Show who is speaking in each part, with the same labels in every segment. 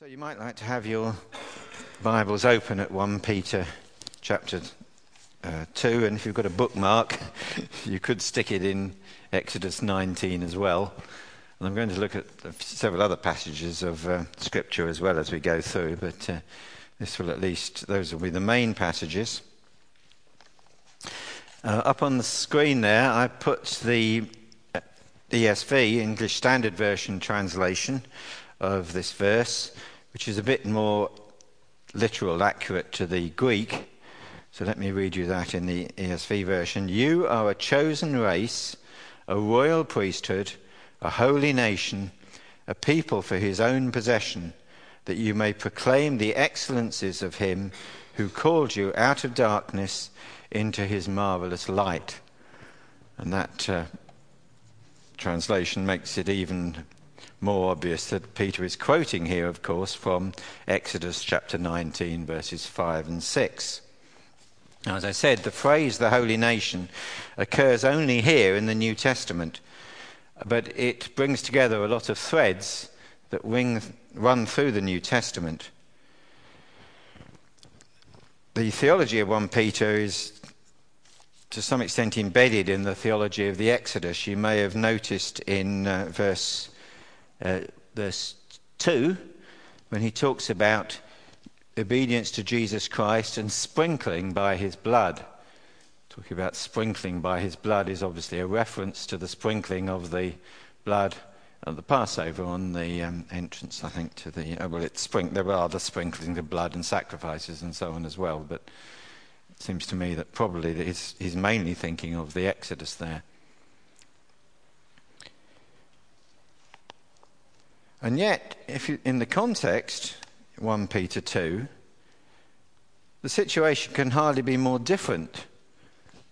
Speaker 1: So you might like to have your Bibles open at 1 Peter chapter uh, 2, and if you've got a bookmark, you could stick it in Exodus 19 as well. And I'm going to look at several other passages of uh, Scripture as well as we go through, but uh, this will at least, those will be the main passages. Uh, up on the screen there, I put the uh, ESV, English Standard Version translation of this verse which is a bit more literal, accurate to the Greek. So let me read you that in the ESV version. You are a chosen race, a royal priesthood, a holy nation, a people for his own possession, that you may proclaim the excellencies of him who called you out of darkness into his marvelous light. And that uh, translation makes it even more obvious that Peter is quoting here, of course, from Exodus chapter 19, verses 5 and 6. Now, as I said, the phrase the holy nation occurs only here in the New Testament, but it brings together a lot of threads that ring, run through the New Testament. The theology of 1 Peter is to some extent embedded in the theology of the Exodus. You may have noticed in uh, verse uh, verse 2, when he talks about obedience to Jesus Christ and sprinkling by his blood. Talking about sprinkling by his blood is obviously a reference to the sprinkling of the blood at the Passover on the um, entrance, I think, to the. Uh, well, it's sprink- there are the sprinkling of blood and sacrifices and so on as well, but it seems to me that probably that he's, he's mainly thinking of the Exodus there. And yet, if you, in the context, 1 Peter 2, the situation can hardly be more different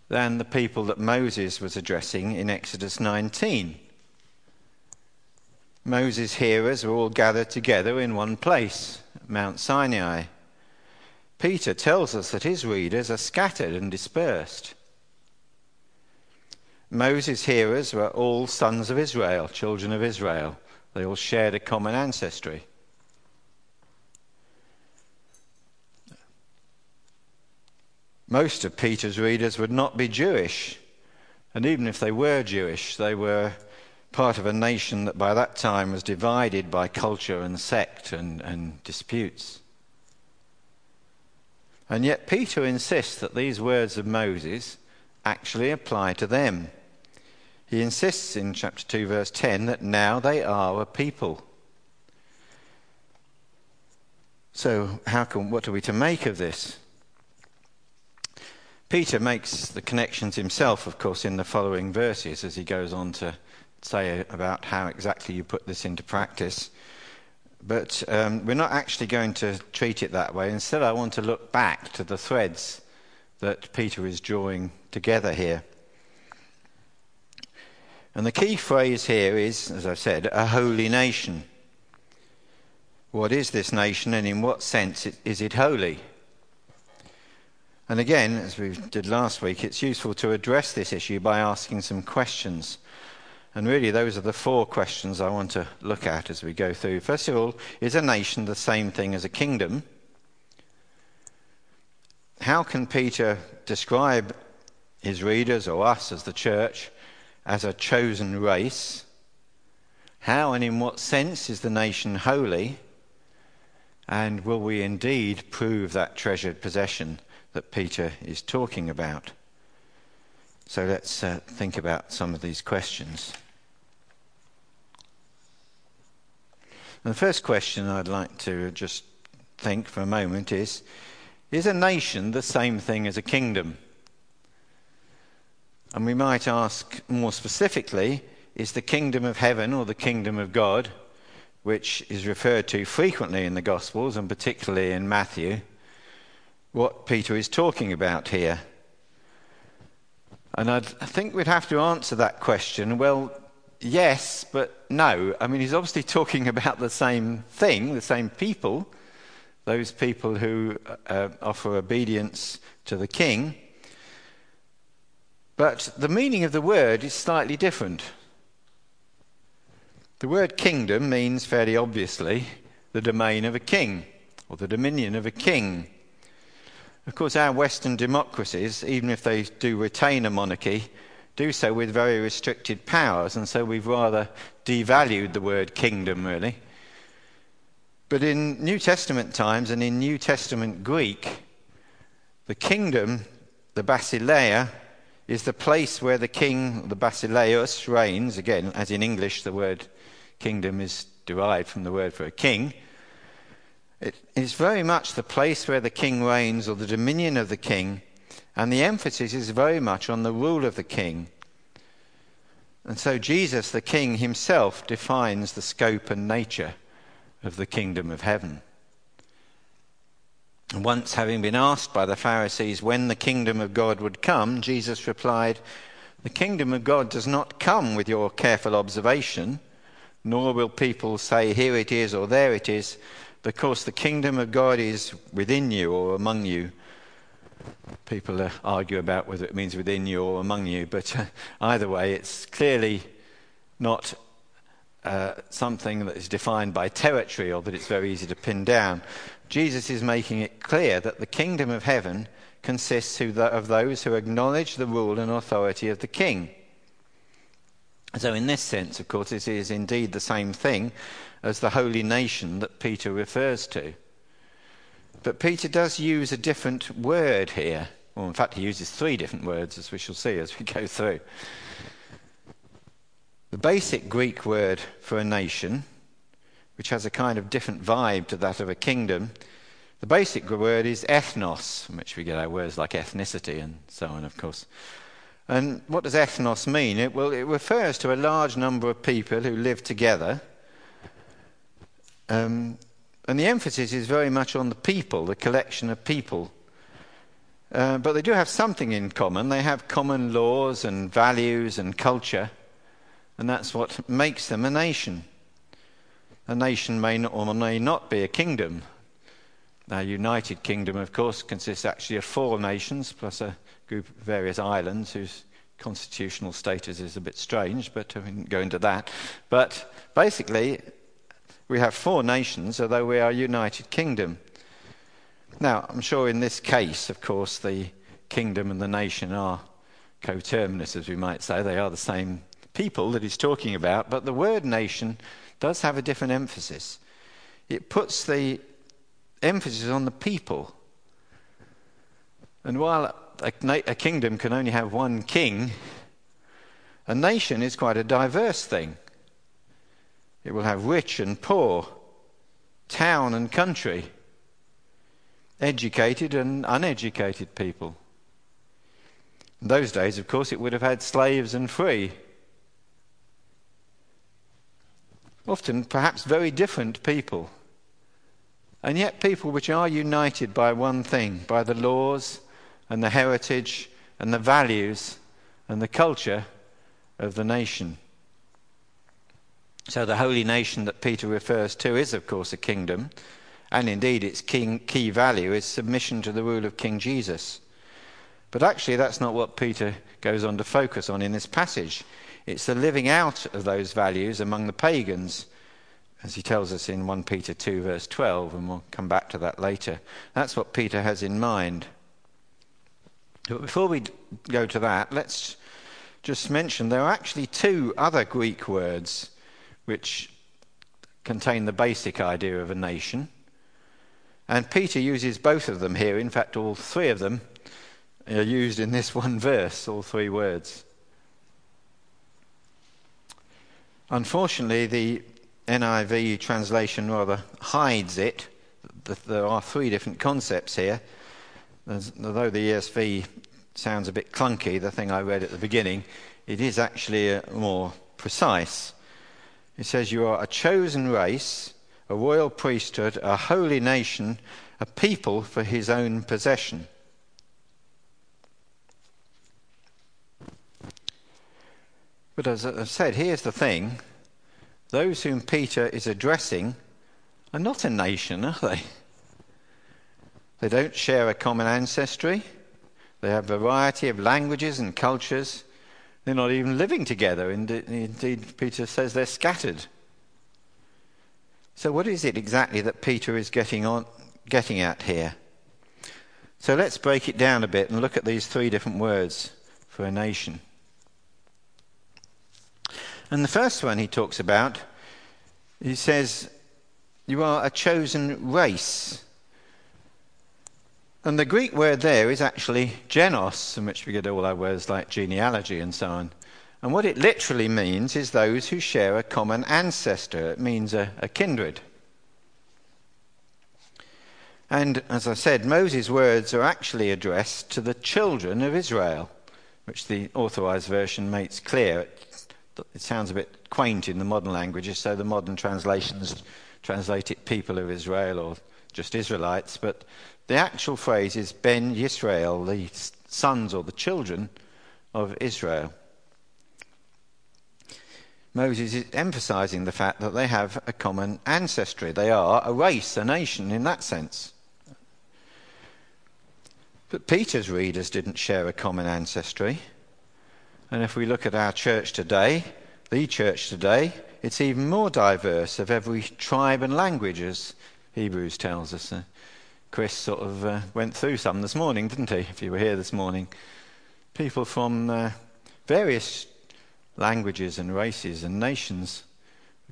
Speaker 1: than the people that Moses was addressing in Exodus 19. Moses' hearers were all gathered together in one place, Mount Sinai. Peter tells us that his readers are scattered and dispersed. Moses' hearers were all sons of Israel, children of Israel. They all shared a common ancestry. Most of Peter's readers would not be Jewish. And even if they were Jewish, they were part of a nation that by that time was divided by culture and sect and, and disputes. And yet, Peter insists that these words of Moses actually apply to them. He insists in chapter 2, verse 10, that now they are a people. So, how can, what are we to make of this? Peter makes the connections himself, of course, in the following verses as he goes on to say about how exactly you put this into practice. But um, we're not actually going to treat it that way. Instead, I want to look back to the threads that Peter is drawing together here. And the key phrase here is, as I've said, a holy nation. What is this nation and in what sense is it holy? And again, as we did last week, it's useful to address this issue by asking some questions. And really, those are the four questions I want to look at as we go through. First of all, is a nation the same thing as a kingdom? How can Peter describe his readers or us as the church as a chosen race? How and in what sense is the nation holy? And will we indeed prove that treasured possession that Peter is talking about? So let's uh, think about some of these questions. And the first question I'd like to just think for a moment is Is a nation the same thing as a kingdom? And we might ask more specifically is the kingdom of heaven or the kingdom of God, which is referred to frequently in the Gospels and particularly in Matthew, what Peter is talking about here? And I'd, I think we'd have to answer that question well, yes, but no. I mean, he's obviously talking about the same thing, the same people, those people who uh, offer obedience to the king. But the meaning of the word is slightly different. The word kingdom means, fairly obviously, the domain of a king or the dominion of a king. Of course, our Western democracies, even if they do retain a monarchy, do so with very restricted powers, and so we've rather devalued the word kingdom, really. But in New Testament times and in New Testament Greek, the kingdom, the basileia, is the place where the king, the basileus, reigns. Again, as in English, the word kingdom is derived from the word for a king. It is very much the place where the king reigns or the dominion of the king and the emphasis is very much on the rule of the king. And so Jesus, the king himself, defines the scope and nature of the kingdom of heaven. Once having been asked by the Pharisees when the kingdom of God would come, Jesus replied, The kingdom of God does not come with your careful observation, nor will people say, Here it is or there it is, because the kingdom of God is within you or among you. People uh, argue about whether it means within you or among you, but uh, either way, it's clearly not uh, something that is defined by territory or that it's very easy to pin down. Jesus is making it clear that the kingdom of heaven consists of those who acknowledge the rule and authority of the king. So, in this sense, of course, it is indeed the same thing as the holy nation that Peter refers to. But Peter does use a different word here. Well, in fact, he uses three different words, as we shall see as we go through. The basic Greek word for a nation, which has a kind of different vibe to that of a kingdom, the basic word is ethnos, from which we get our words like ethnicity and so on, of course. And what does ethnos mean? It, well, it refers to a large number of people who live together. Um, and the emphasis is very much on the people, the collection of people. Uh, but they do have something in common. They have common laws and values and culture, and that's what makes them a nation. A nation may not, or may not be a kingdom. Our United Kingdom, of course, consists actually of four nations plus a group of various islands whose constitutional status is a bit strange, but I won't go into that. But basically, we have four nations, although we are a united kingdom. Now, I'm sure in this case, of course, the kingdom and the nation are coterminous, as we might say. They are the same people that he's talking about, but the word nation does have a different emphasis. It puts the emphasis on the people. And while a, a, kingdom can only have one king, a nation is quite a diverse thing. It will have rich and poor, town and country, educated and uneducated people. In those days, of course, it would have had slaves and free. Often, perhaps very different people. And yet, people which are united by one thing, by the laws and the heritage and the values and the culture of the nation. So, the holy nation that Peter refers to is, of course, a kingdom, and indeed its key value is submission to the rule of King Jesus. But actually, that's not what Peter goes on to focus on in this passage. It's the living out of those values among the pagans, as he tells us in 1 Peter 2, verse 12, and we'll come back to that later. That's what Peter has in mind. But before we go to that, let's just mention there are actually two other Greek words which contain the basic idea of a nation. And Peter uses both of them here. In fact, all three of them are used in this one verse, all three words. Unfortunately, the NIV translation rather hides it. There are three different concepts here. although the ESV sounds a bit clunky, the thing I read at the beginning, it is actually uh, more precise. It says, You are a chosen race, a royal priesthood, a holy nation, a people for his own possession. But as I said, here's the thing those whom Peter is addressing are not a nation, are they? They don't share a common ancestry. They have a variety of languages and cultures. They're not even living together. Indeed, Peter says they're scattered. So, what is it exactly that Peter is getting, on, getting at here? So, let's break it down a bit and look at these three different words for a nation. And the first one he talks about, he says, You are a chosen race. And the Greek word there is actually genos, from which we get all our words like genealogy and so on. And what it literally means is those who share a common ancestor. It means a, a kindred. And as I said, Moses' words are actually addressed to the children of Israel, which the authorized version makes clear. It, it sounds a bit quaint in the modern languages, so the modern translations translate it people of Israel or just Israelites, but the actual phrase is Ben Yisrael, the sons or the children of Israel. Moses is emphasizing the fact that they have a common ancestry. They are a race, a nation in that sense. But Peter's readers didn't share a common ancestry. And if we look at our church today, the church today, it's even more diverse of every tribe and language, as Hebrews tells us. Uh, Chris sort of uh, went through some this morning, didn't he? If you were here this morning. People from uh, various languages and races and nations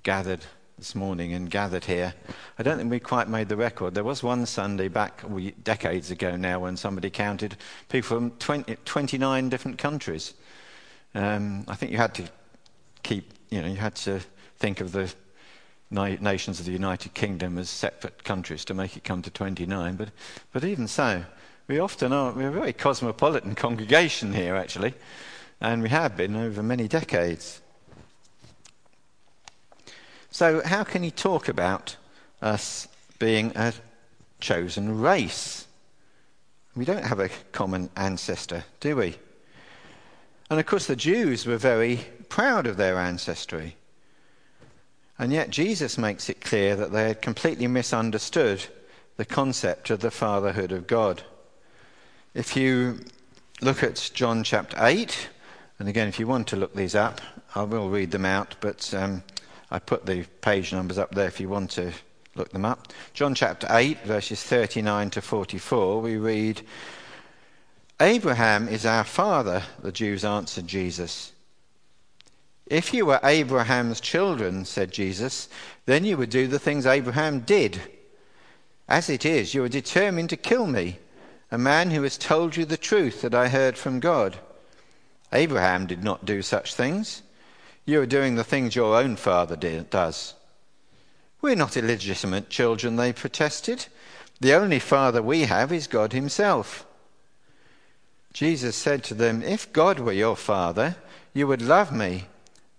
Speaker 1: gathered this morning and gathered here. I don't think we quite made the record. There was one Sunday back decades ago now when somebody counted people from 20, 29 different countries. Um, I think you had to keep, you know, you had to think of the nations of the United Kingdom as separate countries to make it come to 29. But, but even so, we often are, we're a very cosmopolitan congregation here, actually, and we have been over many decades. So, how can he talk about us being a chosen race? We don't have a common ancestor, do we? And of course, the Jews were very proud of their ancestry. And yet, Jesus makes it clear that they had completely misunderstood the concept of the fatherhood of God. If you look at John chapter 8, and again, if you want to look these up, I will read them out, but um, I put the page numbers up there if you want to look them up. John chapter 8, verses 39 to 44, we read Abraham is our father, the Jews answered Jesus. If you were Abraham's children, said Jesus, then you would do the things Abraham did. As it is, you are determined to kill me, a man who has told you the truth that I heard from God. Abraham did not do such things. You are doing the things your own father did, does. We're not illegitimate children, they protested. The only father we have is God Himself. Jesus said to them, If God were your father, you would love me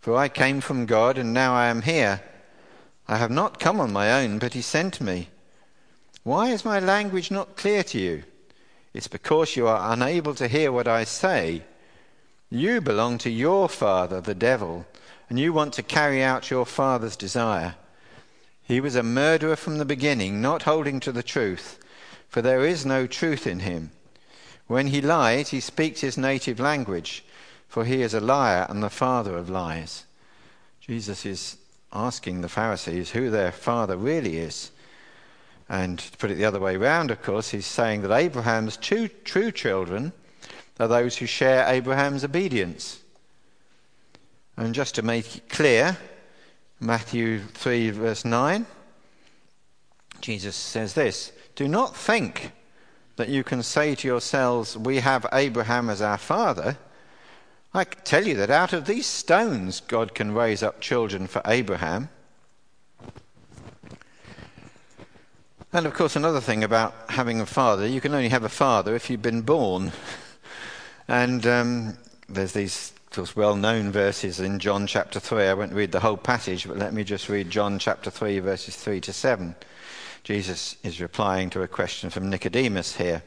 Speaker 1: for I came from God, and now I am here. I have not come on my own, but He sent me. Why is my language not clear to you? It's because you are unable to hear what I say. You belong to your father, the devil, and you want to carry out your father's desire. He was a murderer from the beginning, not holding to the truth, for there is no truth in him. When he lies, he speaks his native language for he is a liar and the father of lies. Jesus is asking the Pharisees who their father really is. And to put it the other way round, of course, he's saying that Abraham's two true children are those who share Abraham's obedience. And just to make it clear, Matthew 3, verse 9, Jesus says this Do not think that you can say to yourselves, We have Abraham as our father. I tell you that out of these stones God can raise up children for Abraham. And of course, another thing about having a father, you can only have a father if you've been born. And um, there's these well known verses in John chapter 3. I won't read the whole passage, but let me just read John chapter 3, verses 3 to 7. Jesus is replying to a question from Nicodemus here.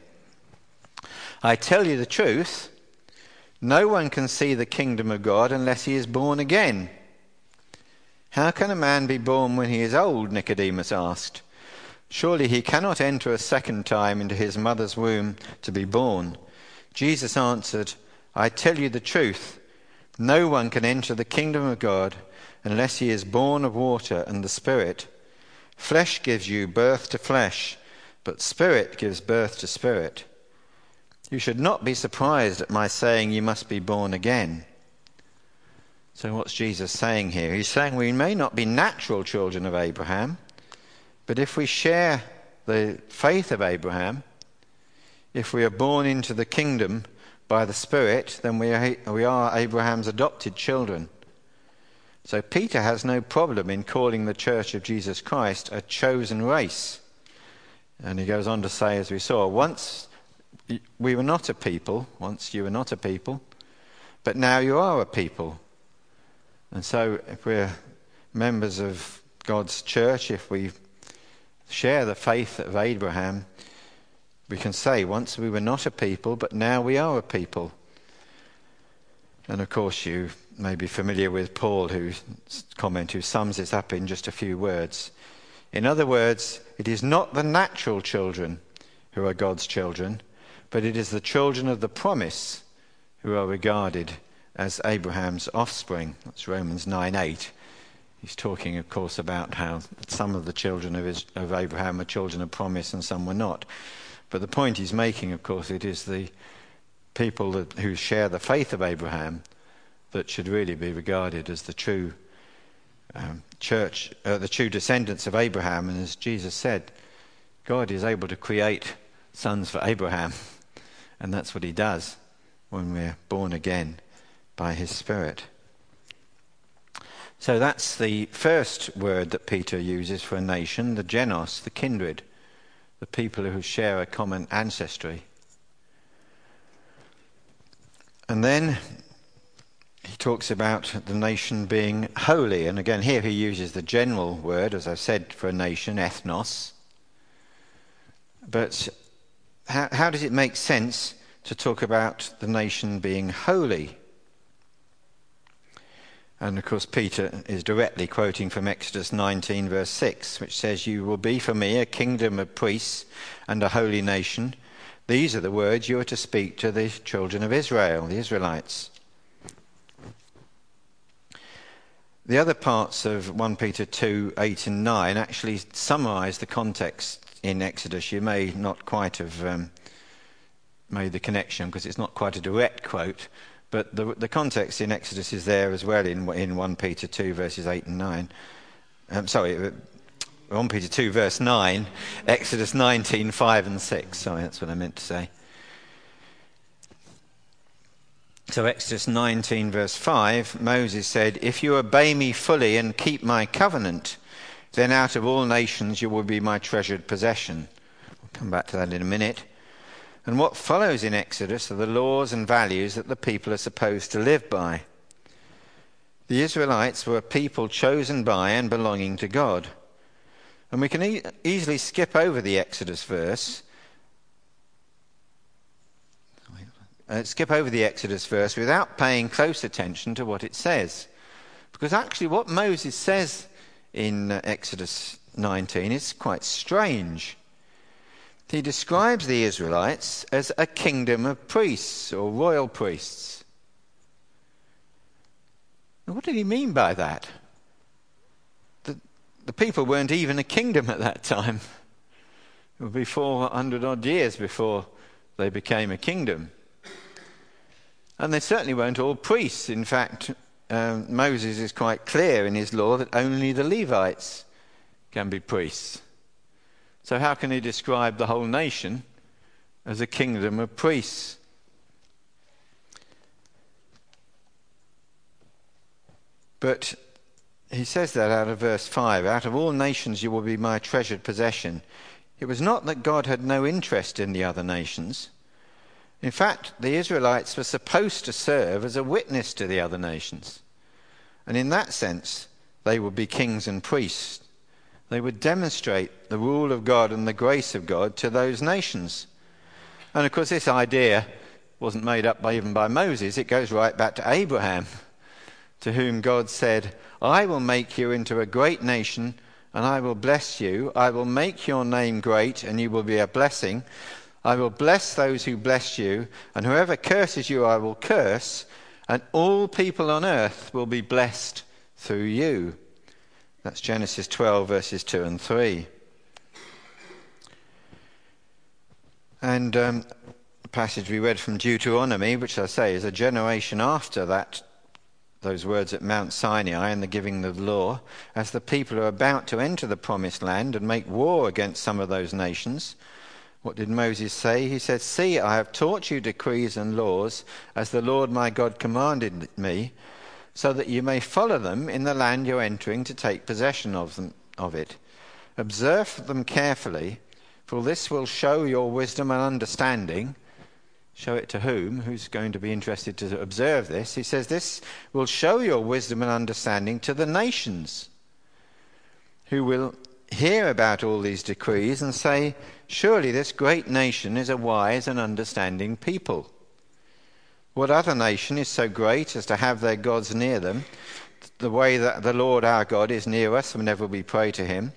Speaker 1: I tell you the truth. No one can see the kingdom of God unless he is born again. How can a man be born when he is old? Nicodemus asked. Surely he cannot enter a second time into his mother's womb to be born. Jesus answered, I tell you the truth. No one can enter the kingdom of God unless he is born of water and the Spirit. Flesh gives you birth to flesh, but spirit gives birth to spirit. You should not be surprised at my saying you must be born again. So, what's Jesus saying here? He's saying we may not be natural children of Abraham, but if we share the faith of Abraham, if we are born into the kingdom by the Spirit, then we are, Abraham's adopted children. So Peter has no problem in calling the church of Jesus Christ a chosen race. And he goes on to say, as we saw, once we were not a people, once you were not a people, but now you are a people. And so if we're members of God's church, if we share the faith of Abraham, we can say, once we were not a people, but now we are a people. And of course, you may be familiar with Paul, whose comment, who sums this up in just a few words. In other words, it is not the natural children who are God's children, but it is the children of the promise who are regarded as Abraham's offspring. That's Romans 9 8. He's talking, of course, about how some of the children of, his, of Abraham were children of promise and some were not. But the point he's making, of course, it is the people that, who share the faith of Abraham that should really be regarded as the true um, church, uh, the true descendants of Abraham. And as Jesus said, God is able to create sons for Abraham, and that's what he does when we're born again by his Spirit. So that's the first word that Peter uses for a nation, the genos, the kindred, the people who share a common ancestry. And then he talks about the nation being holy. And again, here he uses the general word, as I've said, for a nation, ethnos. But how, how does it make sense to talk about the nation being holy? And of course, Peter is directly quoting from Exodus 19, verse 6, which says, You will be for me a kingdom of priests and a holy nation. These are the words you are to speak to the children of Israel, the Israelites. The other parts of 1 Peter 2, 8 and 9 actually summarize the context in Exodus. You may not quite have um, made the connection because it's not quite a direct quote, but the, the context in Exodus is there as well in, in 1 Peter 2, verses 8 and 9. Um, sorry, uh, 1 Peter 2, verse 9, Exodus 19, 5 and 6. Sorry, that's what I meant to say. So, Exodus 19, verse 5, Moses said, If you obey me fully and keep my covenant, then out of all nations you will be my treasured possession. We'll come back to that in a minute. And what follows in Exodus are the laws and values that the people are supposed to live by. The Israelites were a people chosen by and belonging to God. And we can e- easily skip over the Exodus verse. Uh, skip over the Exodus verse without paying close attention to what it says. Because actually, what Moses says in uh, Exodus 19 is quite strange. He describes the Israelites as a kingdom of priests or royal priests. Now, what did he mean by that? The, the people weren't even a kingdom at that time. It would be 400 odd years before they became a kingdom. And they certainly weren't all priests. In fact, um, Moses is quite clear in his law that only the Levites can be priests. So, how can he describe the whole nation as a kingdom of priests? But he says that out of verse 5 Out of all nations you will be my treasured possession. It was not that God had no interest in the other nations. In fact, the Israelites were supposed to serve as a witness to the other nations. And in that sense, they would be kings and priests they would demonstrate the rule of God and the grace of God to those nations. And of course, this idea wasn't made up by, even by Moses, it goes right back to Abraham, to whom God said, I will make you into a great nation, and I will bless you. I will make your name great, and you will be a blessing. I will bless those who bless you, and whoever curses you, I will curse, and all people on earth will be blessed through you. That's Genesis 12, verses 2 and 3. And um, the passage we read from Deuteronomy, which I say is a generation after that, those words at Mount Sinai and the giving of the law, as the people are about to enter the promised land and make war against some of those nations. What did Moses say? He said, See, I have taught you decrees and laws as the Lord my God commanded me, so that you may follow them in the land you're entering to take possession of, them, of it. Observe them carefully for this will show your wisdom and understanding. Show it to whom? Who's going to be interested to observe this? He says, This will show your wisdom and understanding to the nations who will hear about all these decrees and say, Surely this great nation is a wise and understanding people. What other nation is so great as to have their gods near them, the way that the Lord our God is near us whenever we pray to him?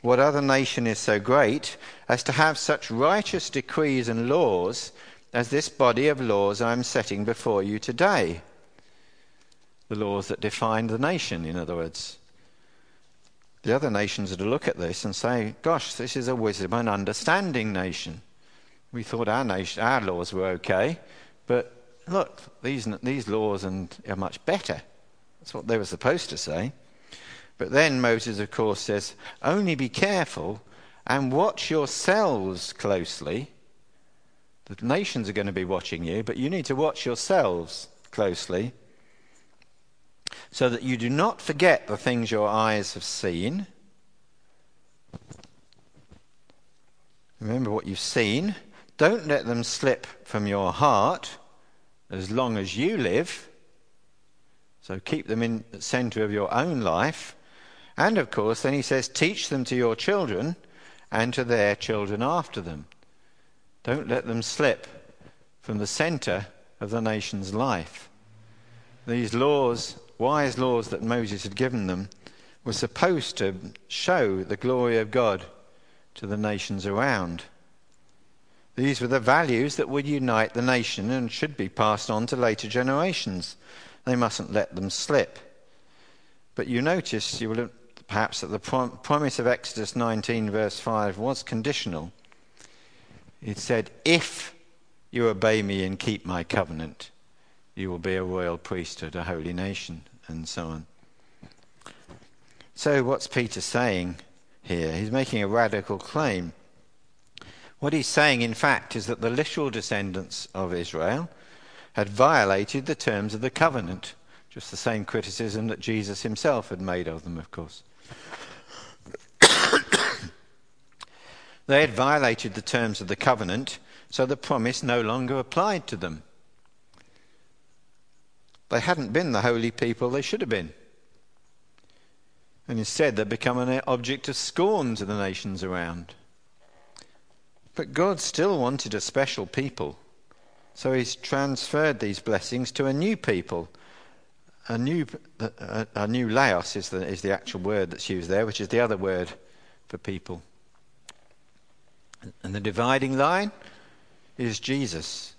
Speaker 1: What other nation is so great as to have such righteous decrees and laws as this body of laws I am setting before you today? The laws that define the nation, in other words. The other nations are to look at this and say, gosh, this is a wisdom and understanding nation. We thought our, nation, our laws were okay, but look, these, these laws and, are much better. That's what they were supposed to say. But then Moses, of course, says, only be careful and watch yourselves closely. The nations are going to be watching you, but you need to watch yourselves closely so that you do not forget the things your eyes have seen. Remember what you've seen. Don't let them slip from your heart as long as you live. So keep them in the center of your own life. And of course, then he says, teach them to your children and to their children after them. Don't let them slip from the center of the nation's life. These laws, wise laws that Moses had given them, were supposed to show the glory of God to the nations around. These were the values that would unite the nation and should be passed on to later generations. They mustn't let them slip. But you notice, you will have perhaps that the prom- promise of Exodus 19, verse 5, was conditional. It said, If you obey me and keep my covenant, you will be a royal priesthood, a holy nation, and so on. So, what's Peter saying here? He's making a radical claim. What he's saying, in fact, is that the literal descendants of Israel had violated the terms of the covenant. Just the same criticism that Jesus himself had made of them, of course. they had violated the terms of the covenant, so the promise no longer applied to them. They hadn't been the holy people they should have been. And instead, they'd become an object of scorn to the nations around. But God still wanted a special people. So he's transferred these blessings to a new people a new, a, a new laos is the, is the actual word that's used there, which is the other word for people. And the dividing line is Jesus.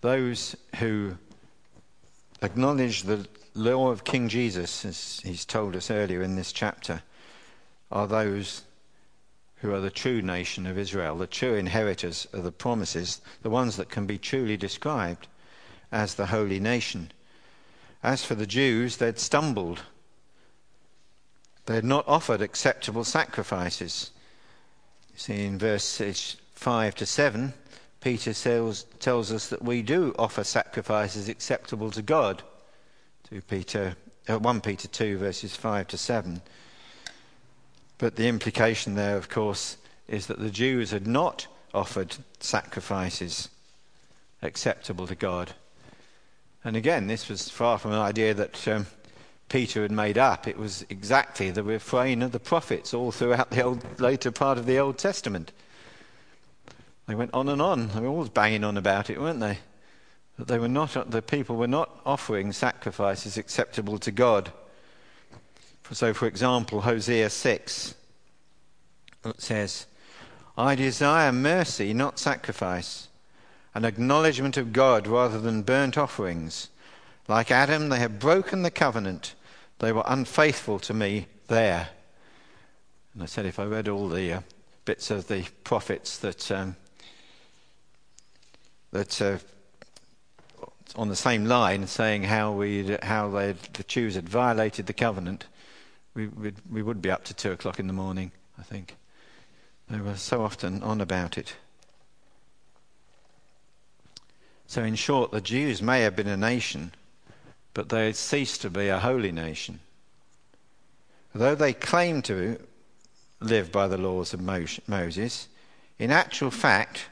Speaker 1: Those who acknowledge the law of King Jesus, as he's told us earlier in this chapter, are those who are the true nation of Israel, the true inheritors of the promises, the ones that can be truly described as the holy nation. As for the Jews, they'd stumbled. They had not offered acceptable sacrifices. You see, in verses 5 to 7, Peter tells, tells us that we do offer sacrifices acceptable to God. To Peter, uh, 1 Peter 2, verses 5 to 7. But the implication there, of course, is that the Jews had not offered sacrifices acceptable to God. And again, this was far from an idea that um, Peter had made up. It was exactly the refrain of the prophets all throughout the old, later part of the Old Testament. They went on and on. They were always banging on about it, weren't they? That they were not, the people were not offering sacrifices acceptable to God. So, for example, Hosea 6 it says, I desire mercy, not sacrifice an acknowledgement of God rather than burnt offerings. Like Adam, they have broken the covenant, They were unfaithful to me there. And I said if I read all the uh, bits of the prophets that um, that uh, on the same line, saying how we how the Jews had violated the covenant, we we would be up to two o'clock in the morning. I think they were so often on about it. So, in short, the Jews may have been a nation, but they had ceased to be a holy nation. Though they claimed to live by the laws of Moses, in actual fact,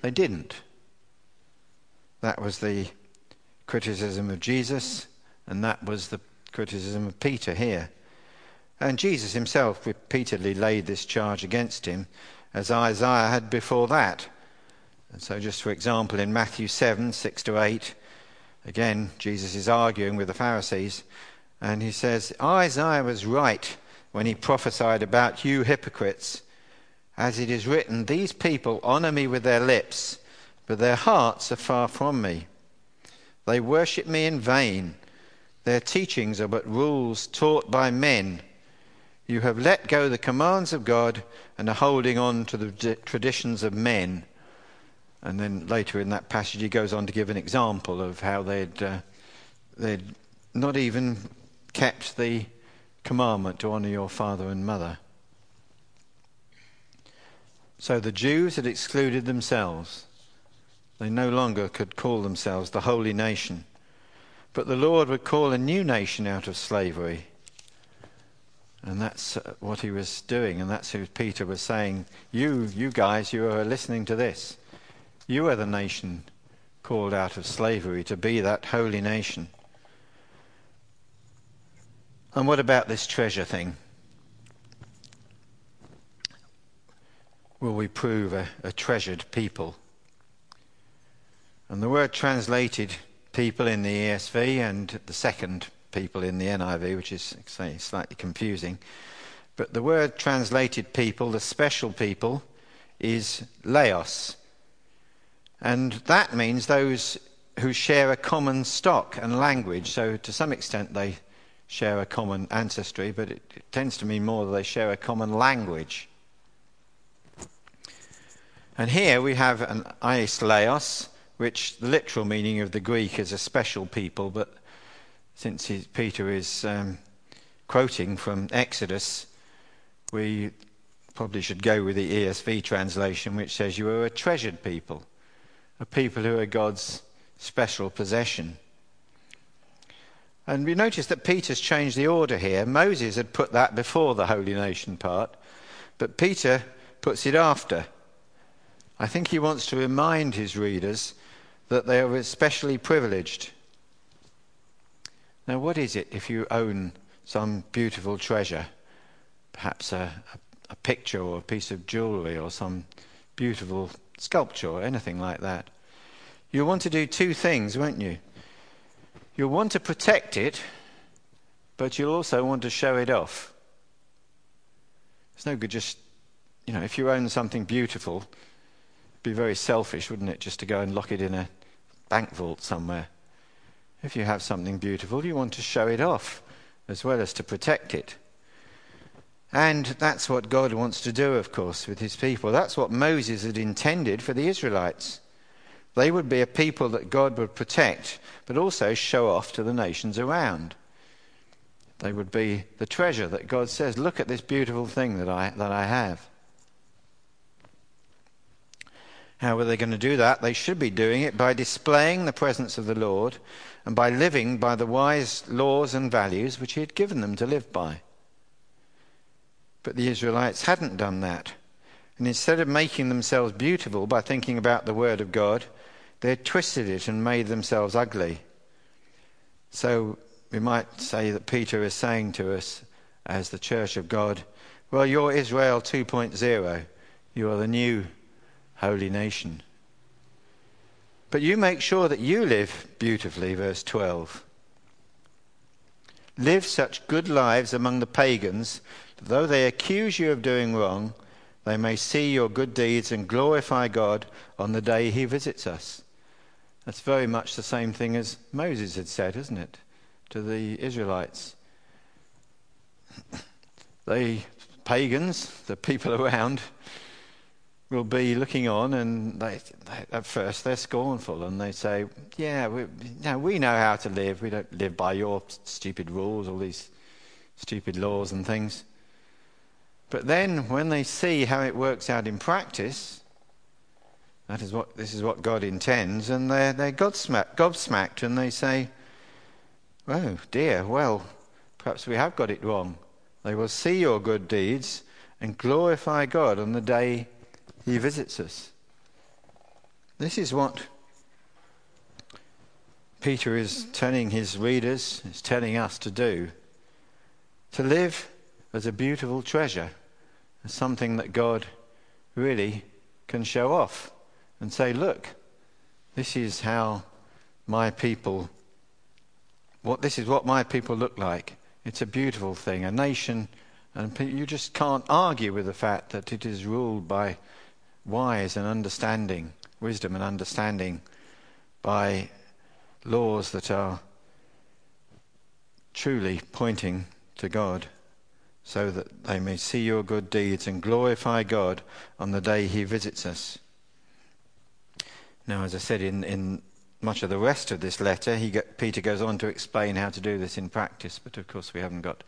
Speaker 1: they didn't. That was the criticism of Jesus, and that was the criticism of Peter here. And Jesus himself repeatedly laid this charge against him, as Isaiah had before that. And so, just for example, in Matthew 7 6 to 8, again, Jesus is arguing with the Pharisees, and he says, Isaiah was right when he prophesied about you hypocrites. As it is written, These people honor me with their lips, but their hearts are far from me. They worship me in vain. Their teachings are but rules taught by men. You have let go the commands of God and are holding on to the traditions of men. And then later in that passage, he goes on to give an example of how they'd, uh, they'd not even kept the commandment to honour your father and mother. So the Jews had excluded themselves. They no longer could call themselves the holy nation. But the Lord would call a new nation out of slavery. And that's uh, what he was doing, and that's who Peter was saying. You, you guys, you are listening to this. You are the nation called out of slavery to be that holy nation. And what about this treasure thing? Will we prove a, a treasured people? And the word translated people in the ESV and the second people in the NIV, which is slightly confusing. But the word translated people, the special people, is laos. And that means those who share a common stock and language. So, to some extent, they share a common ancestry, but it, it tends to mean more that they share a common language. And here we have an aislaos, which the literal meaning of the Greek is a special people, but since Peter is um, quoting from Exodus, we probably should go with the ESV translation, which says, You are a treasured people a people who are God's special possession. And we notice that Peter's changed the order here. Moses had put that before the holy nation part, but Peter puts it after. I think he wants to remind his readers that they are especially privileged. Now, what is it if you own some beautiful treasure? Perhaps a, a, picture or a piece of jewellery or some beautiful sculpture or anything like that. You'll want to do two things, won't you? You'll want to protect it, but you'll also want to show it off. It's no good just, you know, if you own something beautiful, it'd be very selfish, wouldn't it, just to go and lock it in a bank vault somewhere. If you have something beautiful, you want to show it off as well as to protect it. And that's what God wants to do, of course, with his people. That's what Moses had intended for the Israelites. They would be a people that God would protect, but also show off to the nations around. They would be the treasure that God says, Look at this beautiful thing that I, that I have. How are they going to do that? They should be doing it by displaying the presence of the Lord and by living by the wise laws and values which He had given them to live by. But the Israelites hadn't done that. And instead of making themselves beautiful by thinking about the Word of God, they had twisted it and made themselves ugly. So we might say that Peter is saying to us, as the Church of God, well, you're Israel 2.0. You are the new holy nation. But you make sure that you live beautifully, verse 12. Live such good lives among the pagans that though they accuse you of doing wrong, they may see your good deeds and glorify God on the day he visits us. That's very much the same thing as Moses had said, isn't it, to the Israelites? the pagans, the people around, will be looking on and they, they, at first they're scornful and they say, Yeah, we, we know how to live. We don't live by your stupid rules, all these stupid laws and things. But then when they see how it works out in practice, that is what, this is what God intends, and they're, they're gobsmacked and they say, Oh dear, well, perhaps we have got it wrong. They will see your good deeds and glorify God on the day he visits us. This is what Peter is telling his readers, is telling us to do. To live as a beautiful treasure, as something that God really can show off and say, look, this is how my people, what this is what my people look like. It's a beautiful thing. A nation, and you just can't argue with the fact that it is ruled by wise and understanding, wisdom and understanding by laws that are truly pointing to God, so that they may see your good deeds and glorify God on the day He visits us. Now, as I said in, in much of the rest of this letter, get, Peter goes on to explain how to do this in practice, but of course we haven't got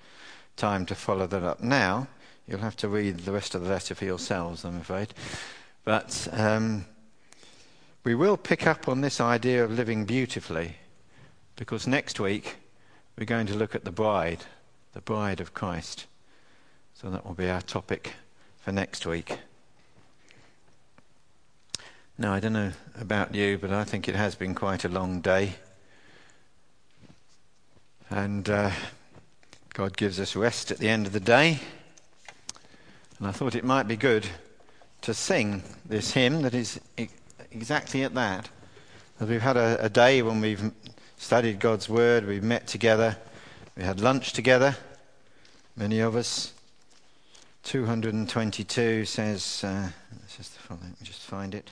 Speaker 1: time to follow that up now. You'll have to read the rest of the letter for yourselves, I'm afraid. But um, we will pick up on this idea of living beautifully because next week we're going to look at the bride, the bride of Christ. So that will be our topic for next week. Now, I don't know about you, but I think it has been quite a long day. And uh, God gives us rest at the end of the day. And I thought it might be good to sing this hymn that is exactly at that. As we've had a, a day when we've studied God's Word, we've met together, we had lunch together, many of us. 222 says, uh, let me just find it.